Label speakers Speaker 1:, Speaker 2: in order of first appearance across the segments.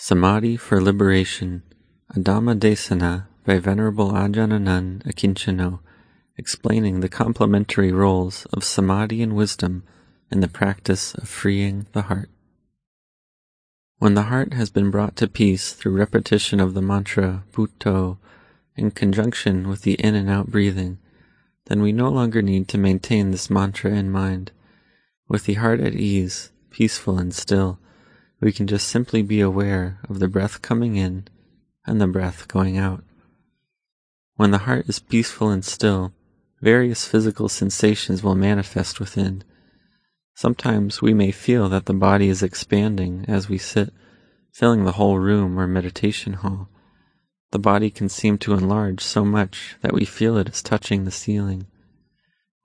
Speaker 1: Samadhi for Liberation, a Dhamma Desana by Venerable Ajahn Anan Akinchano, explaining the complementary roles of Samadhi and wisdom in the practice of freeing the heart. When the heart has been brought to peace through repetition of the mantra Buddho in conjunction with the in and out breathing, then we no longer need to maintain this mantra in mind. With the heart at ease, peaceful and still, we can just simply be aware of the breath coming in and the breath going out. When the heart is peaceful and still, various physical sensations will manifest within. Sometimes we may feel that the body is expanding as we sit, filling the whole room or meditation hall. The body can seem to enlarge so much that we feel it is touching the ceiling.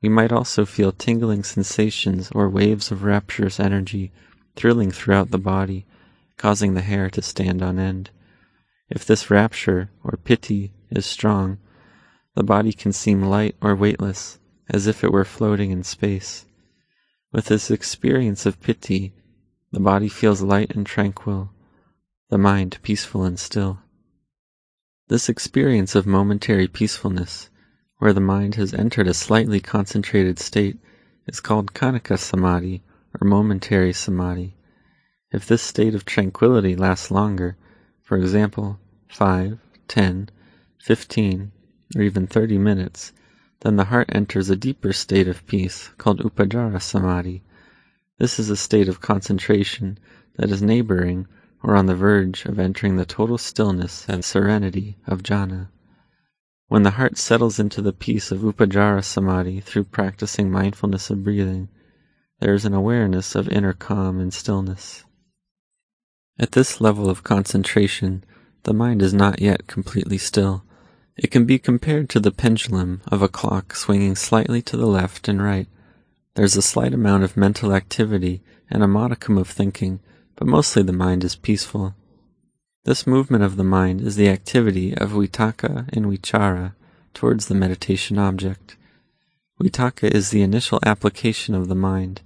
Speaker 1: We might also feel tingling sensations or waves of rapturous energy thrilling throughout the body, causing the hair to stand on end. If this rapture, or piti is strong, the body can seem light or weightless, as if it were floating in space. With this experience of piti, the body feels light and tranquil, the mind peaceful and still. This experience of momentary peacefulness, where the mind has entered a slightly concentrated state, is called khanika samadhi, or momentary samadhi. If this state of tranquility lasts longer, for example, 5, 10, 15, or even 30 minutes, then the heart enters a deeper state of peace called upacara samadhi. This is a state of concentration that is neighboring or on the verge of entering the total stillness and serenity of jhana. When the heart settles into the peace of upacara samadhi through practicing mindfulness of breathing, there is an awareness of inner calm and stillness. At this level of concentration, the mind is not yet completely still. It can be compared to the pendulum of a clock swinging slightly to the left and right. There's a slight amount of mental activity and a modicum of thinking, but mostly the mind is peaceful. This movement of the mind is the activity of vitaka and vichara towards the meditation object. Vitaka is the initial application of the mind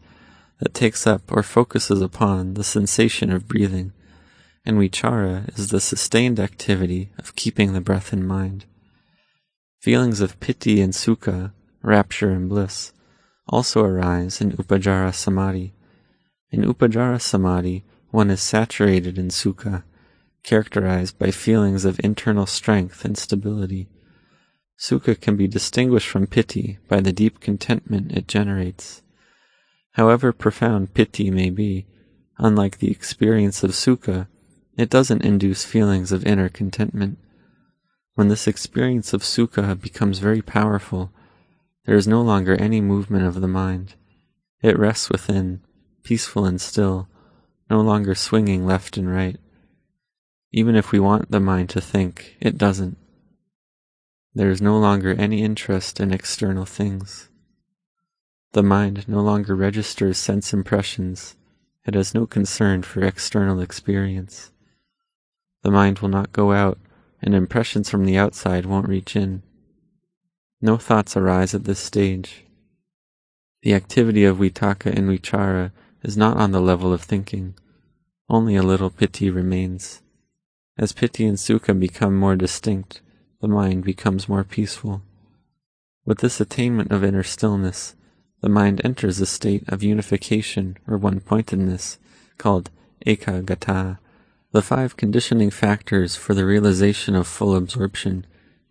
Speaker 1: that takes up or focuses upon the sensation of breathing, and vichara is the sustained activity of keeping the breath in mind. Feelings of piti and sukha, rapture and bliss, also arise in upacara samadhi. In upacara samadhi, one is saturated in sukha, characterized by feelings of internal strength and stability. Sukha can be distinguished from piti by the deep contentment it generates. However profound piti may be, unlike the experience of sukha, it doesn't induce feelings of inner contentment. When this experience of sukha becomes very powerful, there is no longer any movement of the mind. It rests within, peaceful and still, no longer swinging left and right. Even if we want the mind to think, it doesn't. There is no longer any interest in external things. The mind no longer registers sense impressions. It has no concern for external experience. The mind will not go out, and impressions from the outside won't reach in. No thoughts arise at this stage. The activity of vitaka and vichara is not on the level of thinking. Only a little piti remains. As piti and sukha become more distinct, the mind becomes more peaceful. With this attainment of inner stillness, the mind enters a state of unification or one pointedness called ekaggata. The five conditioning factors for the realization of full absorption,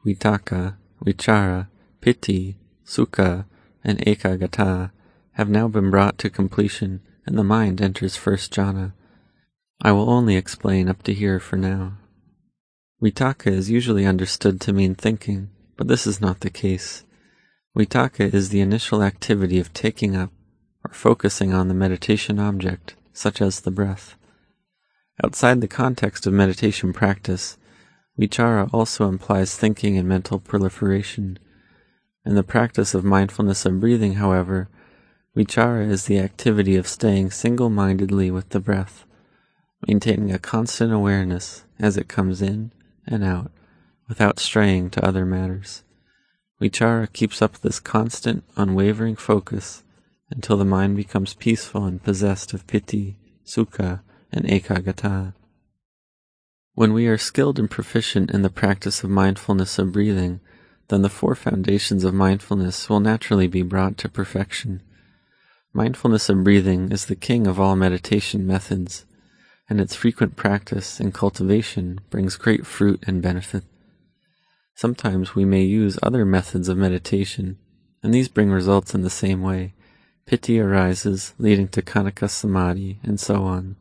Speaker 1: vitaka, vichara, piti, sukha, and ekaggata have now been brought to completion and the mind enters first jhana. I will only explain up to here for now. Vitaka is usually understood to mean thinking, but this is not the case. Vitaka is the initial activity of taking up or focusing on the meditation object, such as the breath. Outside the context of meditation practice, vichara also implies thinking and mental proliferation. In the practice of mindfulness of breathing, however, vichara is the activity of staying single mindedly with the breath, maintaining a constant awareness as it comes in and out without straying to other matters. Vichara keeps up this constant, unwavering focus until the mind becomes peaceful and possessed of piti, sukha, and ekaggata. When we are skilled and proficient in the practice of mindfulness of breathing, then the four foundations of mindfulness will naturally be brought to perfection. Mindfulness of breathing is the king of all meditation methods, and its frequent practice and cultivation brings great fruit and benefit. Sometimes we may use other methods of meditation, and these bring results in the same way. Piti arises, leading to Khanika Samadhi, and so on.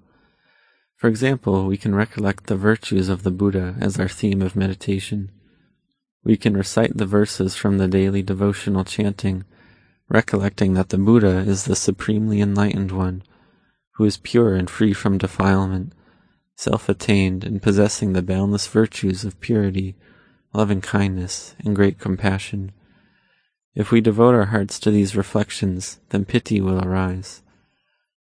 Speaker 1: For example, we can recollect the virtues of the Buddha as our theme of meditation. We can recite the verses from the daily devotional chanting, recollecting that the Buddha is the supremely enlightened one, who is pure and free from defilement, self attained and possessing the boundless virtues of purity, loving kindness, and great compassion. If we devote our hearts to these reflections, then piti will arise.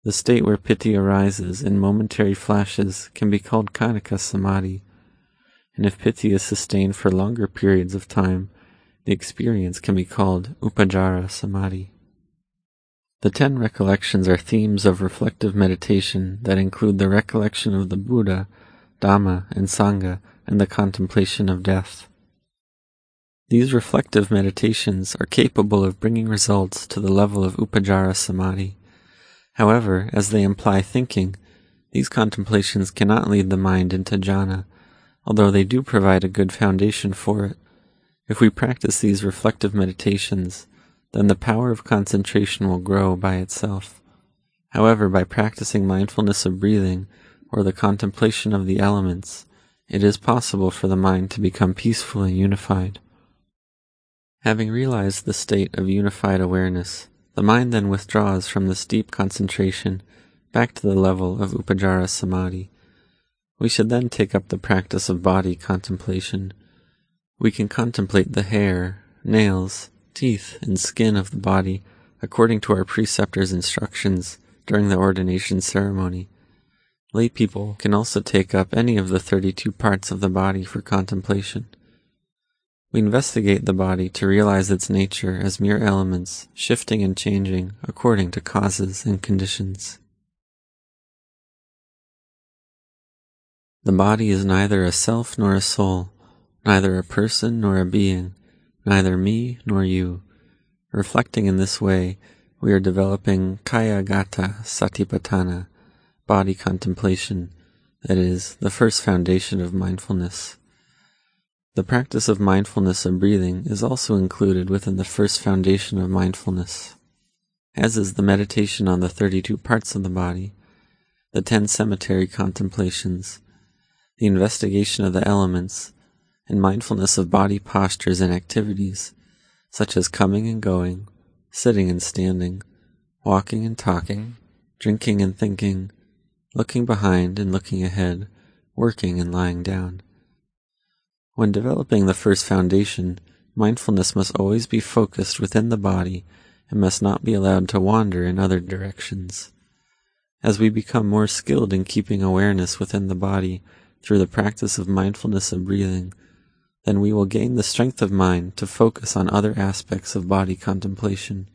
Speaker 1: The state where piti arises in momentary flashes can be called khanika samadhi, and if piti is sustained for longer periods of time, the experience can be called upacara samadhi. The ten recollections are themes of reflective meditation that include the recollection of the Buddha, Dhamma, and Sangha, and the contemplation of death. These reflective meditations are capable of bringing results to the level of upacara samadhi. However, as they imply thinking, these contemplations cannot lead the mind into jhana, although they do provide a good foundation for it. If we practice these reflective meditations, then the power of concentration will grow by itself. However, by practicing mindfulness of breathing or the contemplation of the elements, it is possible for the mind to become peaceful and unified. Having realized the state of unified awareness, the mind then withdraws from this deep concentration back to the level of Upacara Samadhi. We should then take up the practice of body contemplation. We can contemplate the hair, nails, teeth, and skin of the body according to our preceptor's instructions during the ordination ceremony. Lay people can also take up any of the 32 parts of the body for contemplation. We investigate the body to realize its nature as mere elements, shifting and changing according to causes and conditions. The body is neither a self nor a soul, neither a person nor a being, neither me nor you. Reflecting in this way, we are developing kaya gata satipatthana, body contemplation, that is, the first foundation of mindfulness. The practice of mindfulness of breathing is also included within the first foundation of mindfulness, as is the meditation on the 32 parts of the body, the 10 cemetery contemplations, the investigation of the elements, and mindfulness of body postures and activities, such as coming and going, sitting and standing, walking and talking, drinking and thinking, looking behind and looking ahead, working and lying down. When developing the first foundation, mindfulness must always be focused within the body and must not be allowed to wander in other directions. As we become more skilled in keeping awareness within the body, through the practice of mindfulness of breathing, then we will gain the strength of mind to focus on other aspects of body contemplation,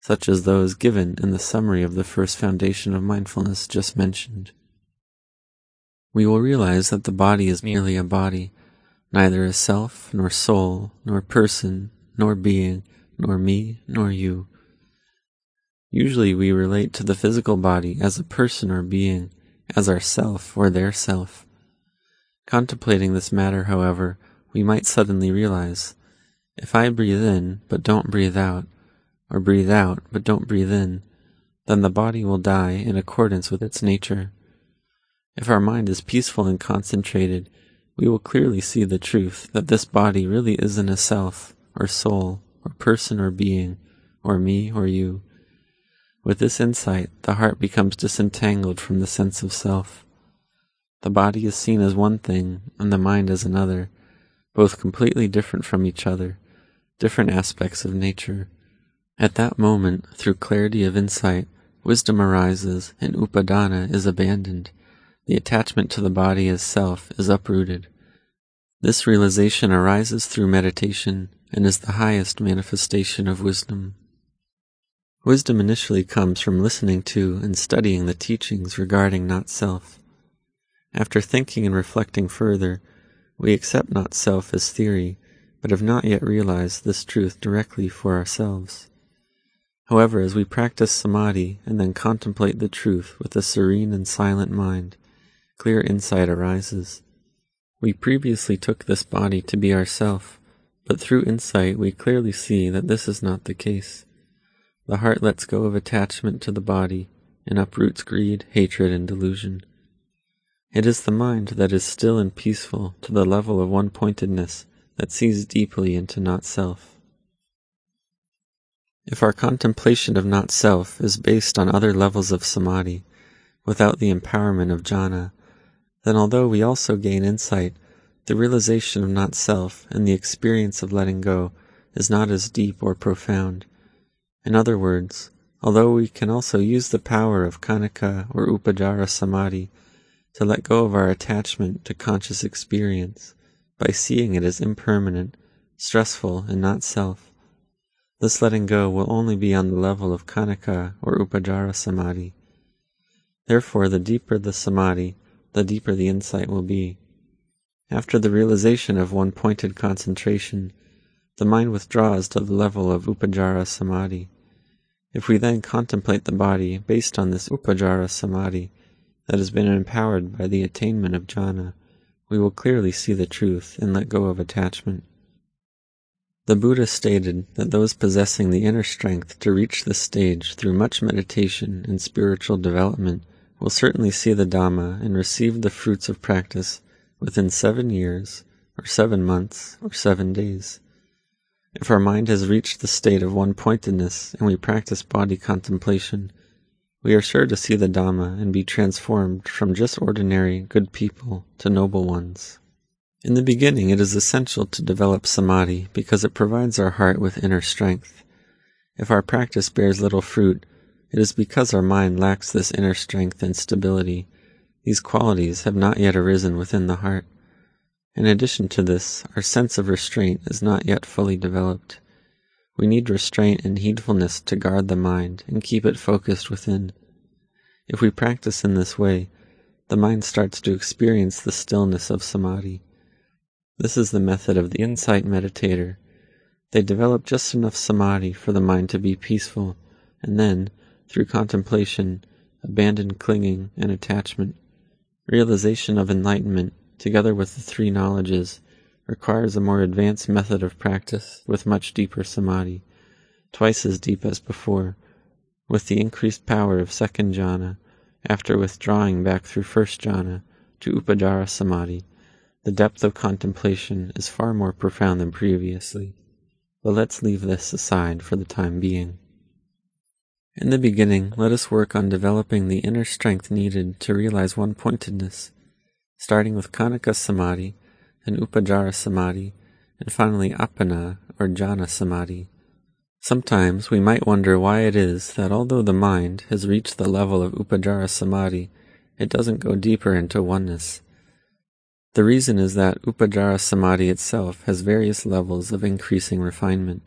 Speaker 1: such as those given in the summary of the first foundation of mindfulness just mentioned. We will realize that the body is merely a body, neither a self, nor soul, nor person, nor being, nor me, nor you. Usually we relate to the physical body as a person or being, as our self or their self. Contemplating this matter, however, we might suddenly realize if I breathe in but don't breathe out, or breathe out but don't breathe in, then the body will die in accordance with its nature. If our mind is peaceful and concentrated, we will clearly see the truth that this body really isn't a self, or soul, or person or being, or me or you. With this insight, the heart becomes disentangled from the sense of self. The body is seen as one thing and the mind as another, both completely different from each other, different aspects of nature. At that moment, through clarity of insight, wisdom arises and upadana is abandoned. The attachment to the body as self is uprooted. This realization arises through meditation and is the highest manifestation of wisdom. Wisdom initially comes from listening to and studying the teachings regarding not self. After thinking and reflecting further, we accept not self as theory, but have not yet realized this truth directly for ourselves. However, as we practice samadhi and then contemplate the truth with a serene and silent mind, clear insight arises. We previously took this body to be ourself, but through insight we clearly see that this is not the case. The heart lets go of attachment to the body and uproots greed, hatred, and delusion. It is the mind that is still and peaceful to the level of one pointedness that sees deeply into not self. If our contemplation of not self is based on other levels of samadhi, without the empowerment of jhana, then although we also gain insight, the realization of not self and the experience of letting go is not as deep or profound. In other words, although we can also use the power of khanika or upacara samadhi to let go of our attachment to conscious experience by seeing it as impermanent, stressful, and not self, this letting go will only be on the level of khanika or upacara samadhi. Therefore, the deeper the samadhi, the deeper the insight will be. After the realization of one pointed concentration, the mind withdraws to the level of upacara samadhi. If we then contemplate the body based on this upacara samadhi that has been empowered by the attainment of jhana, we will clearly see the truth and let go of attachment. The Buddha stated that those possessing the inner strength to reach this stage through much meditation and spiritual development will certainly see the Dhamma and receive the fruits of practice within seven years, or seven months, or seven days. If our mind has reached the state of one pointedness and we practice body contemplation, we are sure to see the Dhamma and be transformed from just ordinary good people to noble ones. In the beginning, it is essential to develop samadhi because it provides our heart with inner strength. If our practice bears little fruit, it is because our mind lacks this inner strength and stability. These qualities have not yet arisen within the heart. In addition to this, our sense of restraint is not yet fully developed. We need restraint and heedfulness to guard the mind and keep it focused within. If we practice in this way, the mind starts to experience the stillness of samadhi. This is the method of the insight meditator. They develop just enough samadhi for the mind to be peaceful, and then, through contemplation, abandon clinging and attachment. Realization of enlightenment, together with the three knowledges, requires a more advanced method of practice with much deeper samadhi, twice as deep as before, with the increased power of second jhana, after withdrawing back through first jhana to upacara samadhi. The depth of contemplation is far more profound than previously, but let's leave this aside for the time being. In the beginning, let us work on developing the inner strength needed to realize one pointedness, starting with Khanika Samadhi, and Upacara Samadhi, and finally Appana or Jhana Samadhi. Sometimes we might wonder why it is that although the mind has reached the level of Upacara Samadhi, it doesn't go deeper into oneness. The reason is that Upacara Samadhi itself has various levels of increasing refinement.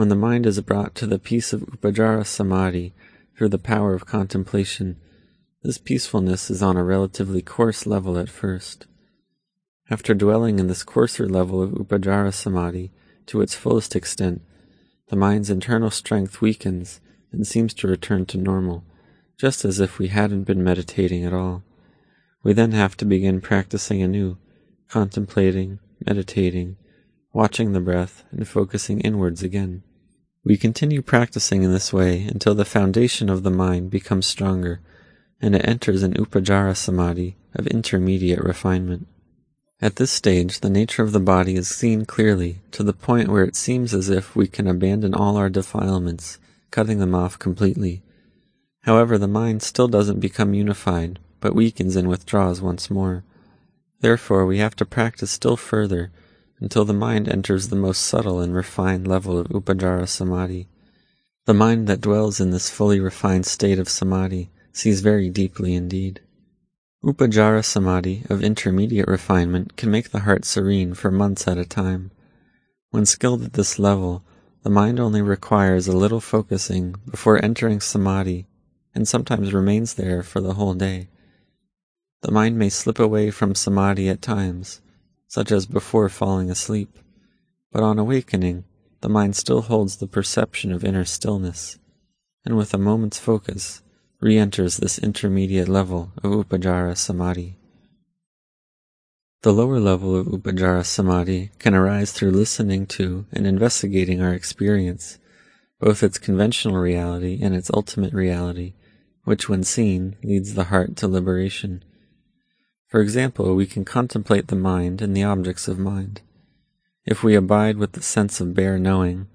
Speaker 1: When the mind is brought to the peace of Upacara Samadhi through the power of contemplation, this peacefulness is on a relatively coarse level at first. After dwelling in this coarser level of Upacara Samadhi to its fullest extent, the mind's internal strength weakens and seems to return to normal, just as if we hadn't been meditating at all. We then have to begin practicing anew, contemplating, meditating, watching the breath, and focusing inwards again. We continue practicing in this way until the foundation of the mind becomes stronger and it enters an upacara samadhi of intermediate refinement. At this stage, the nature of the body is seen clearly to the point where it seems as if we can abandon all our defilements, cutting them off completely. However, the mind still doesn't become unified, but weakens and withdraws once more. Therefore, we have to practice still further until the mind enters the most subtle and refined level of Upacara Samadhi. The mind that dwells in this fully refined state of Samadhi sees very deeply indeed. Upacara Samadhi of intermediate refinement can make the heart serene for months at a time. When skilled at this level, the mind only requires a little focusing before entering Samadhi and sometimes remains there for the whole day. The mind may slip away from samadhi at times, such as before falling asleep, but on awakening, the mind still holds the perception of inner stillness, and with a moment's focus, re enters this intermediate level of Upacara Samadhi. The lower level of Upacara Samadhi can arise through listening to and investigating our experience, both its conventional reality and its ultimate reality, which when seen leads the heart to liberation. For example, we can contemplate the mind and the objects of mind. If we abide with the sense of bare knowing,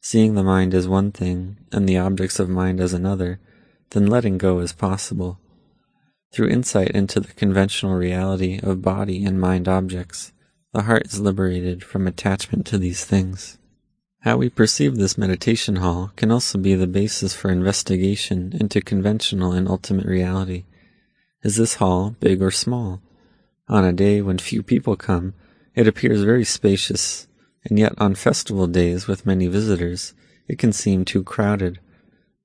Speaker 1: seeing the mind as one thing and the objects of mind as another, then letting go is possible. Through insight into the conventional reality of body and mind objects, the heart is liberated from attachment to these things. How we perceive this meditation hall can also be the basis for investigation into conventional and ultimate reality. Is this hall big or small? On a day when few people come, it appears very spacious, and yet on festival days with many visitors, it can seem too crowded.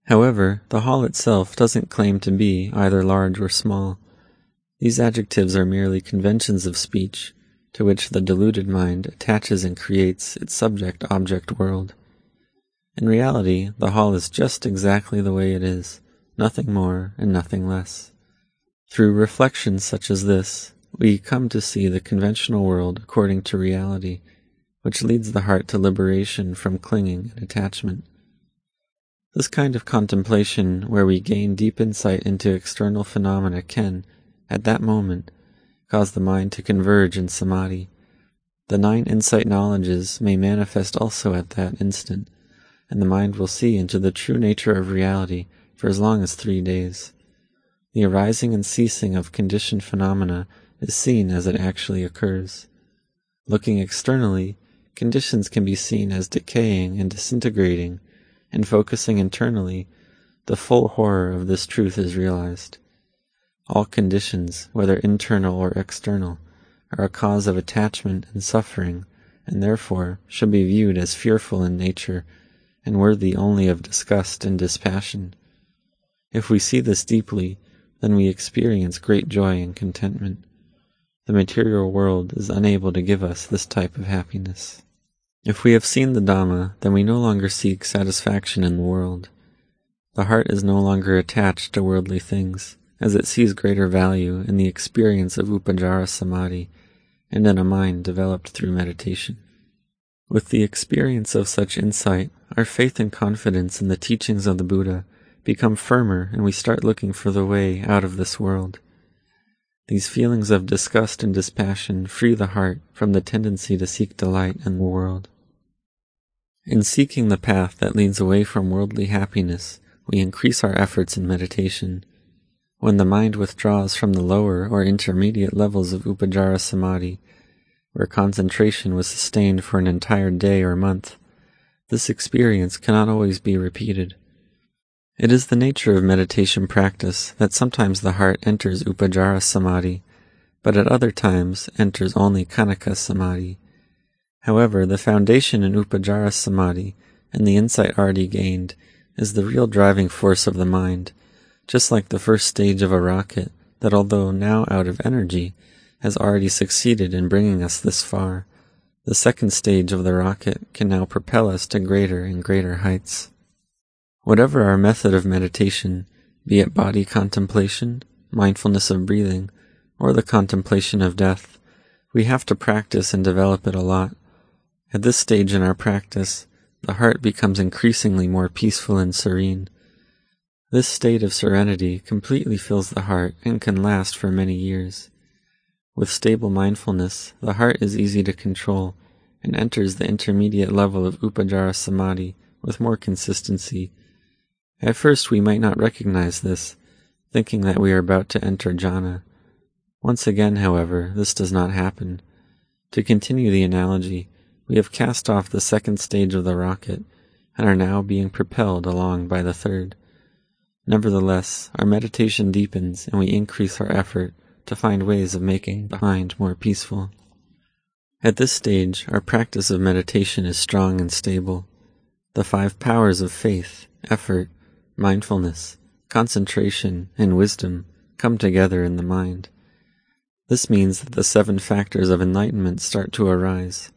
Speaker 1: However, the hall itself doesn't claim to be either large or small. These adjectives are merely conventions of speech, to which the deluded mind attaches and creates its subject object world. In reality, the hall is just exactly the way it is, nothing more and nothing less. Through reflections such as this, we come to see the conventional world according to reality, which leads the heart to liberation from clinging and attachment. This kind of contemplation, where we gain deep insight into external phenomena, can, at that moment, cause the mind to converge in samadhi. The nine insight knowledges may manifest also at that instant, and the mind will see into the true nature of reality for as long as three days. The arising and ceasing of conditioned phenomena is seen as it actually occurs. Looking externally, conditions can be seen as decaying and disintegrating and focusing internally, the full horror of this truth is realized. All conditions, whether internal or external, are a cause of attachment and suffering, and therefore should be viewed as fearful in nature and worthy only of disgust and dispassion. If we see this deeply, then we experience great joy and contentment. The material world is unable to give us this type of happiness. If we have seen the Dhamma, then we no longer seek satisfaction in the world. The heart is no longer attached to worldly things, as it sees greater value in the experience of Upacara Samadhi and in a mind developed through meditation. With the experience of such insight, our faith and confidence in the teachings of the Buddha become firmer and we start looking for the way out of this world. These feelings of disgust and dispassion free the heart from the tendency to seek delight in the world. In seeking the path that leads away from worldly happiness, we increase our efforts in meditation. When the mind withdraws from the lower or intermediate levels of Upacara Samadhi, where concentration was sustained for an entire day or month, this experience cannot always be repeated. It is the nature of meditation practice that sometimes the heart enters Upacara Samadhi, but at other times enters only Khanika Samadhi. However, the foundation in Upacara Samadhi and the insight already gained is the real driving force of the mind, just like the first stage of a rocket that although now out of energy, has already succeeded in bringing us this far. The second stage of the rocket can now propel us to greater and greater heights. Whatever our method of meditation, be it body contemplation, mindfulness of breathing, or the contemplation of death, we have to practice and develop it a lot. At this stage in our practice, the heart becomes increasingly more peaceful and serene. This state of serenity completely fills the heart and can last for many years. With stable mindfulness, the heart is easy to control and enters the intermediate level of Upacara Samadhi with more consistency at first we might not recognize this, thinking that we are about to enter jhana. Once again, however, this does not happen. To continue the analogy, we have cast off the second stage of the rocket and are now being propelled along by the third. Nevertheless, our meditation deepens and we increase our effort to find ways of making the mind more peaceful. At this stage, our practice of meditation is strong and stable. The five powers of faith, effort, mindfulness, concentration, and wisdom come together in the mind. This means that the seven factors of enlightenment start to arise.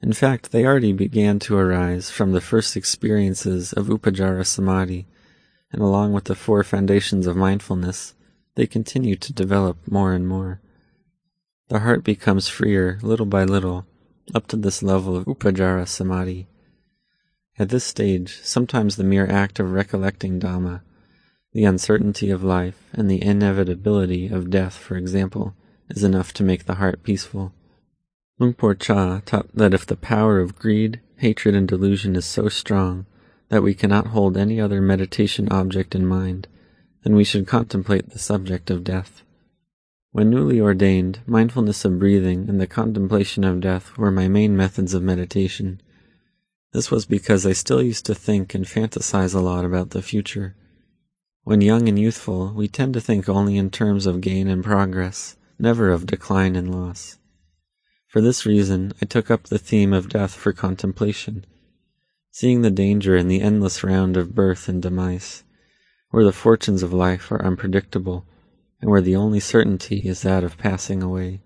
Speaker 1: In fact, they already began to arise from the first experiences of Upacara Samadhi, and along with the four foundations of mindfulness, they continue to develop more and more. The heart becomes freer little by little, up to this level of Upacara Samadhi. At this stage, sometimes the mere act of recollecting Dhamma, the uncertainty of life, and the inevitability of death, for example, is enough to make the heart peaceful. Luang Chah taught that if the power of greed, hatred, and delusion is so strong that we cannot hold any other meditation object in mind, then we should contemplate the subject of death. When newly ordained, mindfulness of breathing and the contemplation of death were my main methods of meditation. This was because I still used to think and fantasize a lot about the future. When young and youthful, we tend to think only in terms of gain and progress, never of decline and loss. For this reason, I took up the theme of death for contemplation, seeing the danger in the endless round of birth and demise, where the fortunes of life are unpredictable, and where the only certainty is that of passing away.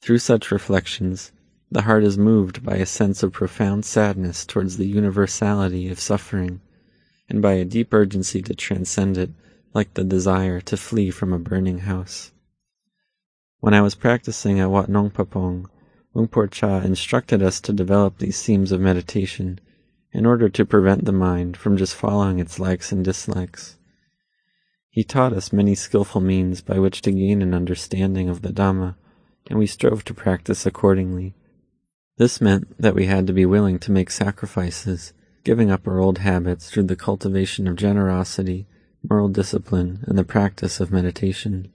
Speaker 1: Through such reflections, the heart is moved by a sense of profound sadness towards the universality of suffering, and by a deep urgency to transcend it, like the desire to flee from a burning house. When I was practicing at Wat Nong Pah Pong, Luang Por Chah instructed us to develop these themes of meditation in order to prevent the mind from just following its likes and dislikes. He taught us many skilful means by which to gain an understanding of the Dhamma, and we strove to practice accordingly. This meant that we had to be willing to make sacrifices, giving up our old habits through the cultivation of generosity, moral discipline, and the practice of meditation.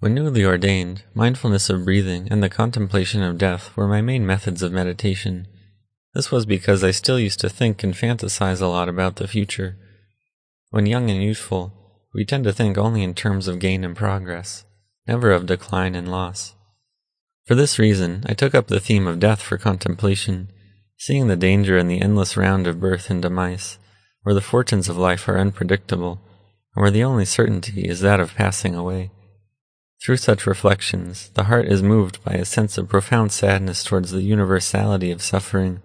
Speaker 1: When newly ordained, mindfulness of breathing and the contemplation of death were my main methods of meditation. This was because I still used to think and fantasize a lot about the future. When young and youthful, we tend to think only in terms of gain and progress, never of decline and loss. For this reason, I took up the theme of death for contemplation, seeing the danger in the endless round of birth and demise, where the fortunes of life are unpredictable, and where the only certainty is that of passing away. Through such reflections, the heart is moved by a sense of profound sadness towards the universality of suffering,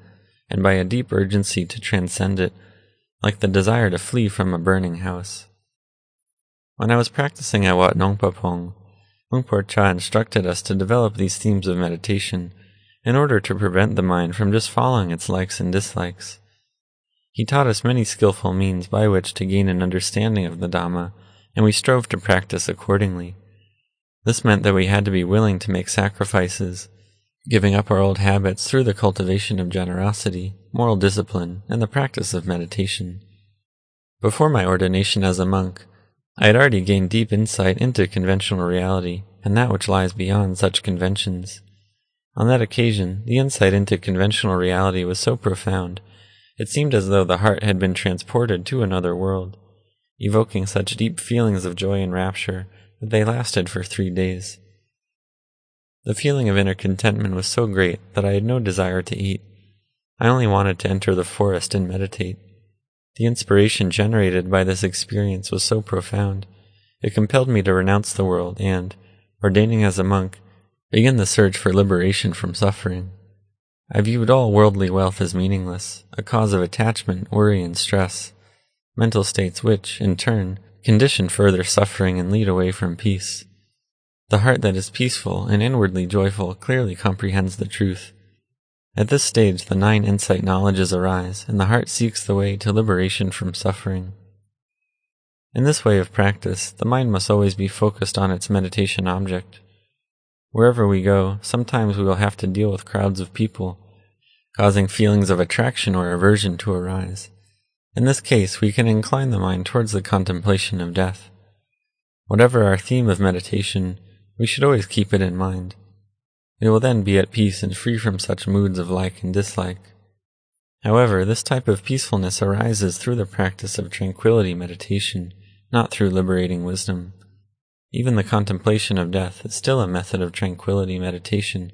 Speaker 1: and by a deep urgency to transcend it, like the desire to flee from a burning house. When I was practicing at Wat Nong Pah Pong, Luang Por Chah instructed us to develop these themes of meditation in order to prevent the mind from just following its likes and dislikes. He taught us many skilful means by which to gain an understanding of the Dhamma, and we strove to practice accordingly. This meant that we had to be willing to make sacrifices, giving up our old habits through the cultivation of generosity, moral discipline, and the practice of meditation. Before my ordination as a monk, I had already gained deep insight into conventional reality and that which lies beyond such conventions. On that occasion, the insight into conventional reality was so profound, it seemed as though the heart had been transported to another world, evoking such deep feelings of joy and rapture that they lasted for three days. The feeling of inner contentment was so great that I had no desire to eat. I only wanted to enter the forest and meditate. The inspiration generated by this experience was so profound, it compelled me to renounce the world and, ordaining as a monk, begin the search for liberation from suffering. I viewed all worldly wealth as meaningless, a cause of attachment, worry, and stress, mental states which, in turn, condition further suffering and lead away from peace. The heart that is peaceful and inwardly joyful clearly comprehends the truth. At this stage, the nine insight knowledges arise, and the heart seeks the way to liberation from suffering. In this way of practice, the mind must always be focused on its meditation object. Wherever we go, sometimes we will have to deal with crowds of people, causing feelings of attraction or aversion to arise. In this case, we can incline the mind towards the contemplation of death. Whatever our theme of meditation, we should always keep it in mind. We will then be at peace and free from such moods of like and dislike. However, this type of peacefulness arises through the practice of tranquility meditation, not through liberating wisdom. Even the contemplation of death is still a method of tranquility meditation,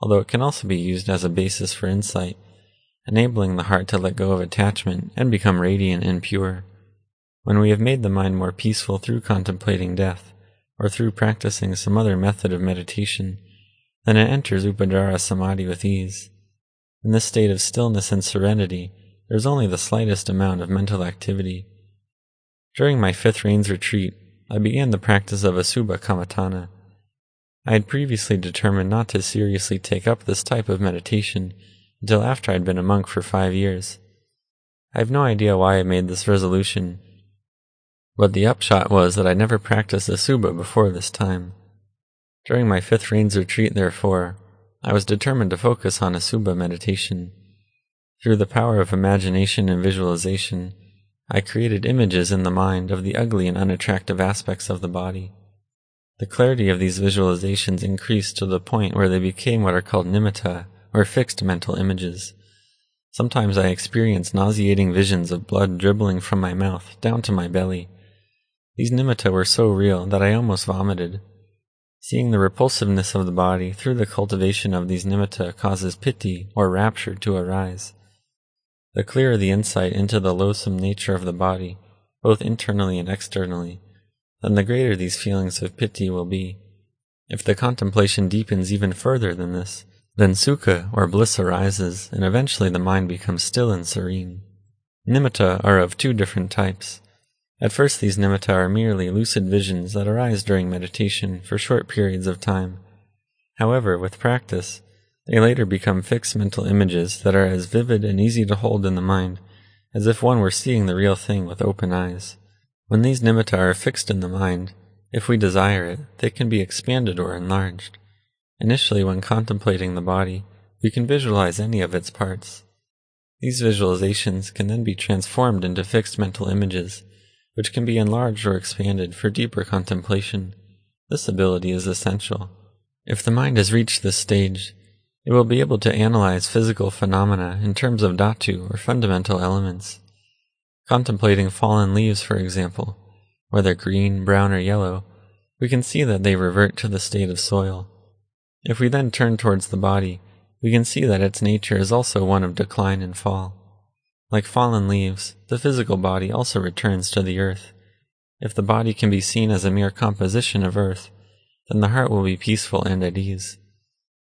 Speaker 1: although it can also be used as a basis for insight enabling the heart to let go of attachment and become radiant and pure. When we have made the mind more peaceful through contemplating death, or through practicing some other method of meditation, then it enters Upacara Samadhi with ease. In this state of stillness and serenity, there is only the slightest amount of mental activity. During my fifth rains retreat, I began the practice of Asubha Kammatthana. I had previously determined not to seriously take up this type of meditation until after I had been a monk for five years. I have no idea why I made this resolution, but the upshot was that I never practiced Asubha before this time. During my fifth rains retreat, therefore, I was determined to focus on Asubha meditation. Through the power of imagination and visualization, I created images in the mind of the ugly and unattractive aspects of the body. The clarity of these visualizations increased to the point where they became what are called nimitta, or fixed mental images. Sometimes I experienced nauseating visions of blood dribbling from my mouth down to my belly. These nimitta were so real that I almost vomited. Seeing the repulsiveness of the body through the cultivation of these nimitta causes piti, or rapture, to arise. The clearer the insight into the loathsome nature of the body, both internally and externally, then the greater these feelings of piti will be. If the contemplation deepens even further than this, then sukha or bliss arises, and eventually the mind becomes still and serene. Nimitta are of two different types. At first, these nimitta are merely lucid visions that arise during meditation for short periods of time. However, with practice, they later become fixed mental images that are as vivid and easy to hold in the mind as if one were seeing the real thing with open eyes. When these nimitta are fixed in the mind, if we desire it, they can be expanded or enlarged. Initially, when contemplating the body, we can visualize any of its parts. These visualizations can then be transformed into fixed mental images, which can be enlarged or expanded for deeper contemplation. This ability is essential. If the mind has reached this stage, it will be able to analyze physical phenomena in terms of dhatu or fundamental elements. Contemplating fallen leaves, for example, whether green, brown, or yellow, we can see that they revert to the state of soil. If we then turn towards the body, we can see that its nature is also one of decline and fall. Like fallen leaves, the physical body also returns to the earth. If the body can be seen as a mere composition of earth, then the heart will be peaceful and at ease.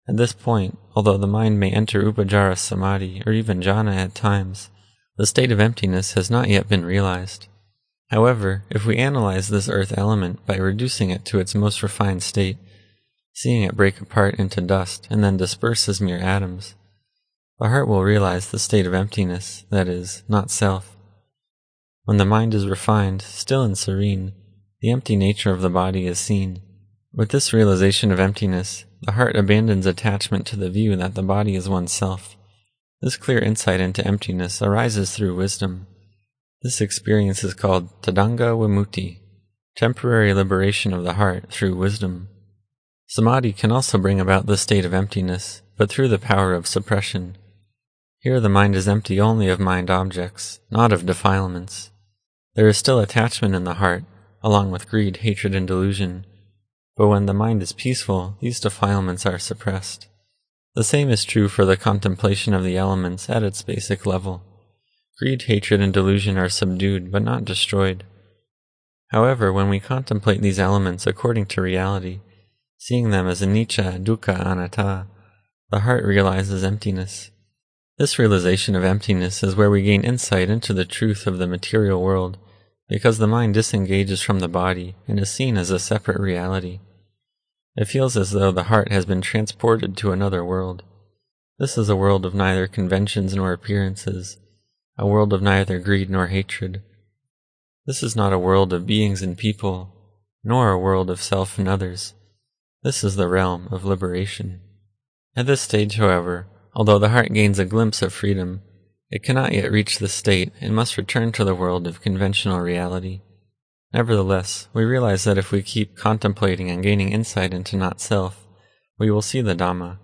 Speaker 1: At this point, although the mind may enter upacara Samadhi or even jhana at times, the state of emptiness has not yet been realized. However, if we analyze this earth element by reducing it to its most refined state, seeing it break apart into dust and then disperse as mere atoms, the heart will realize the state of emptiness, that is, not self. When the mind is refined, still and serene, the empty nature of the body is seen. With this realization of emptiness, the heart abandons attachment to the view that the body is oneself. This clear insight into emptiness arises through wisdom. This experience is called Tadanga Vimutti, temporary liberation of the heart through wisdom. Samadhi can also bring about the state of emptiness, but through the power of suppression. Here the mind is empty only of mind objects, not of defilements. There is still attachment in the heart, along with greed, hatred, and delusion, but when the mind is peaceful, these defilements are suppressed. The same is true for the contemplation of the elements at its basic level. Greed, hatred, and delusion are subdued but not destroyed. However, when we contemplate these elements according to reality, seeing them as anicca, dukkha, anatta, the heart realizes emptiness. This realization of emptiness is where we gain insight into the truth of the material world because the mind disengages from the body and is seen as a separate reality. It feels as though the heart has been transported to another world. This is a world of neither conventions nor appearances, a world of neither greed nor hatred. This is not a world of beings and people, nor a world of self and others. This is the realm of liberation. At this stage, however, although the heart gains a glimpse of freedom, it cannot yet reach this state and must return to the world of conventional reality. Nevertheless, we realize that if we keep contemplating and gaining insight into not self, we will see the Dhamma.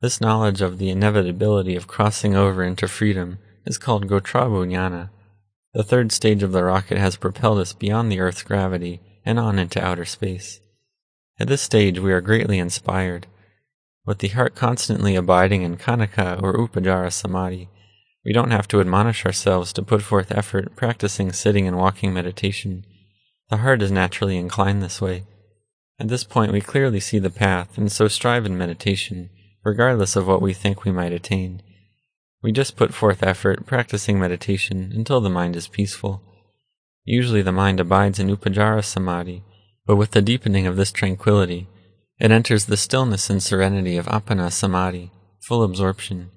Speaker 1: This knowledge of the inevitability of crossing over into freedom is called Gotrabhu Jnana. The third stage of the rocket has propelled us beyond the Earth's gravity and on into outer space. At this stage, we are greatly inspired. With the heart constantly abiding in Khanika or Upacara Samadhi, we don't have to admonish ourselves to put forth effort practicing sitting and walking meditation. The heart is naturally inclined this way. At this point, we clearly see the path and so strive in meditation, regardless of what we think we might attain. We just put forth effort practicing meditation until the mind is peaceful. Usually the mind abides in Upacara Samadhi, but with the deepening of this tranquility, it enters the stillness and serenity of Appana Samadhi, full absorption.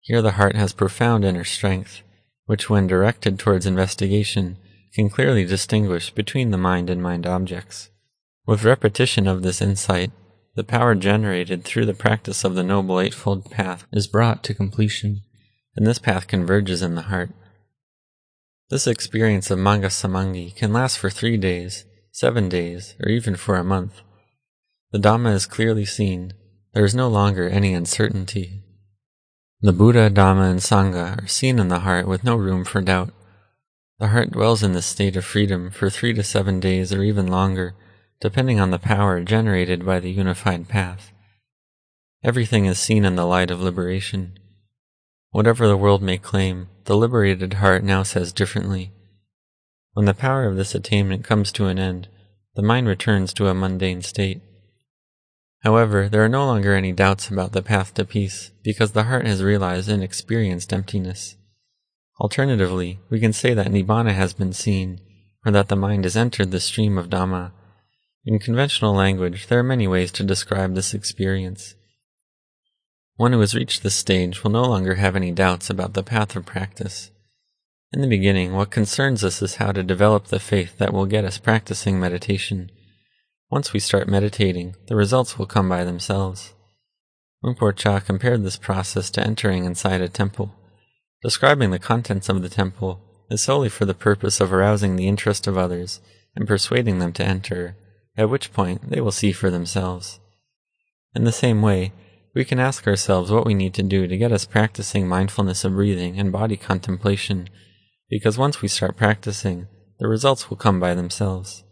Speaker 1: Here the heart has profound inner strength, which when directed towards investigation can clearly distinguish between the mind and mind objects. With repetition of this insight, the power generated through the practice of the Noble Eightfold Path is brought to completion, and this path converges in the heart. This experience of Magga Samadhi can last for three days, seven days, or even for a month. The Dhamma is clearly seen. There is no longer any uncertainty. The Buddha, Dhamma, and Sangha are seen in the heart with no room for doubt. The heart dwells in this state of freedom for three to seven days or even longer depending on the power generated by the unified path. Everything is seen in the light of liberation. Whatever the world may claim, the liberated heart now says differently. When the power of this attainment comes to an end, the mind returns to a mundane state. However, there are no longer any doubts about the path to peace because the heart has realized and experienced emptiness. Alternatively, we can say that Nibbana has been seen, or that the mind has entered the stream of Dhamma in conventional language, there are many ways to describe this experience. One who has reached this stage will no longer have any doubts about the path of practice. In the beginning, what concerns us is how to develop the faith that will get us practicing meditation. Once we start meditating, the results will come by themselves. Luang Por Chah compared this process to entering inside a temple. Describing the contents of the temple is solely for the purpose of arousing the interest of others and persuading them to enter at which point they will see for themselves. In the same way, we can ask ourselves what we need to do to get us practicing mindfulness of breathing and body contemplation, because once we start practicing, the results will come by themselves.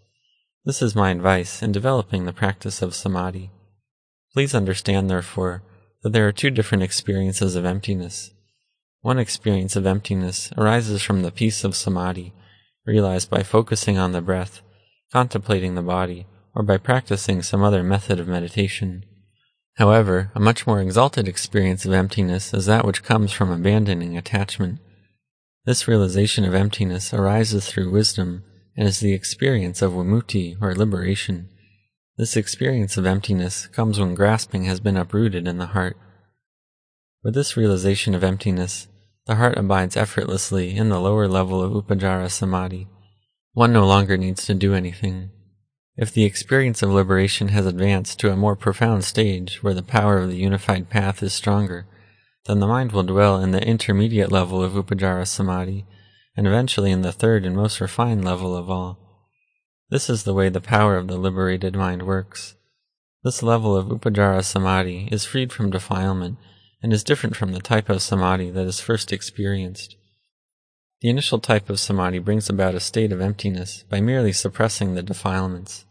Speaker 1: This is my advice in developing the practice of samadhi. Please understand, therefore, that there are two different experiences of emptiness. One experience of emptiness arises from the peace of samadhi, realized by focusing on the breath, contemplating the body, or by practicing some other method of meditation. However, a much more exalted experience of emptiness is that which comes from abandoning attachment. This realization of emptiness arises through wisdom is the experience of vimutti or liberation. This experience of emptiness comes when grasping has been uprooted in the heart. With this realization of emptiness, the heart abides effortlessly in the lower level of Upacara Samadhi. One no longer needs to do anything. If the experience of liberation has advanced to a more profound stage where the power of the unified path is stronger, then the mind will dwell in the intermediate level of Upacara Samadhi, and eventually in the third and most refined level of all. This is the way the power of the liberated mind works. This level of Upacara Samadhi is freed from defilement and is different from the type of Samadhi that is first experienced. The initial type of samadhi brings about a state of emptiness by merely suppressing the defilements.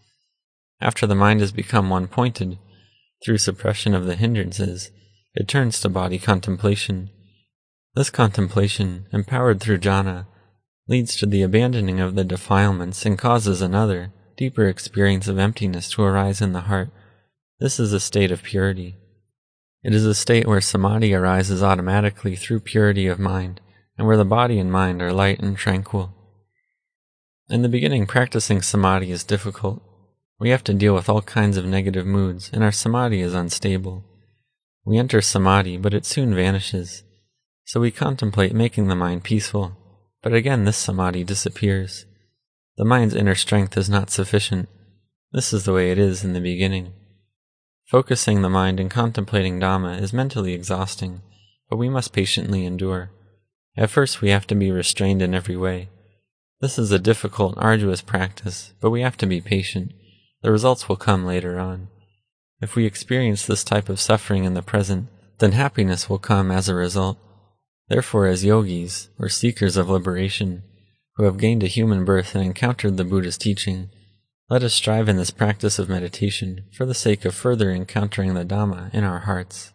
Speaker 1: After the mind has become one pointed, through suppression of the hindrances, it turns to body contemplation. This contemplation, empowered through jhana, leads to the abandoning of the defilements and causes another, deeper experience of emptiness to arise in the heart. This is a state of purity. It is a state where samadhi arises automatically through purity of mind and where the body and mind are light and tranquil. In the beginning, practicing samadhi is difficult. We have to deal with all kinds of negative moods, and our samadhi is unstable. We enter samadhi, but it soon vanishes. So we contemplate making the mind peaceful, but again this samadhi disappears. The mind's inner strength is not sufficient. This is the way it is in the beginning. Focusing the mind and contemplating Dhamma is mentally exhausting, but we must patiently endure. At first, we have to be restrained in every way. This is a difficult, arduous practice, but we have to be patient. The results will come later on. If we experience this type of suffering in the present, then happiness will come as a result. Therefore, as yogis, or seekers of liberation, who have gained a human birth and encountered the Buddha's teaching, let us strive in this practice of meditation for the sake of further encountering the Dhamma in our hearts.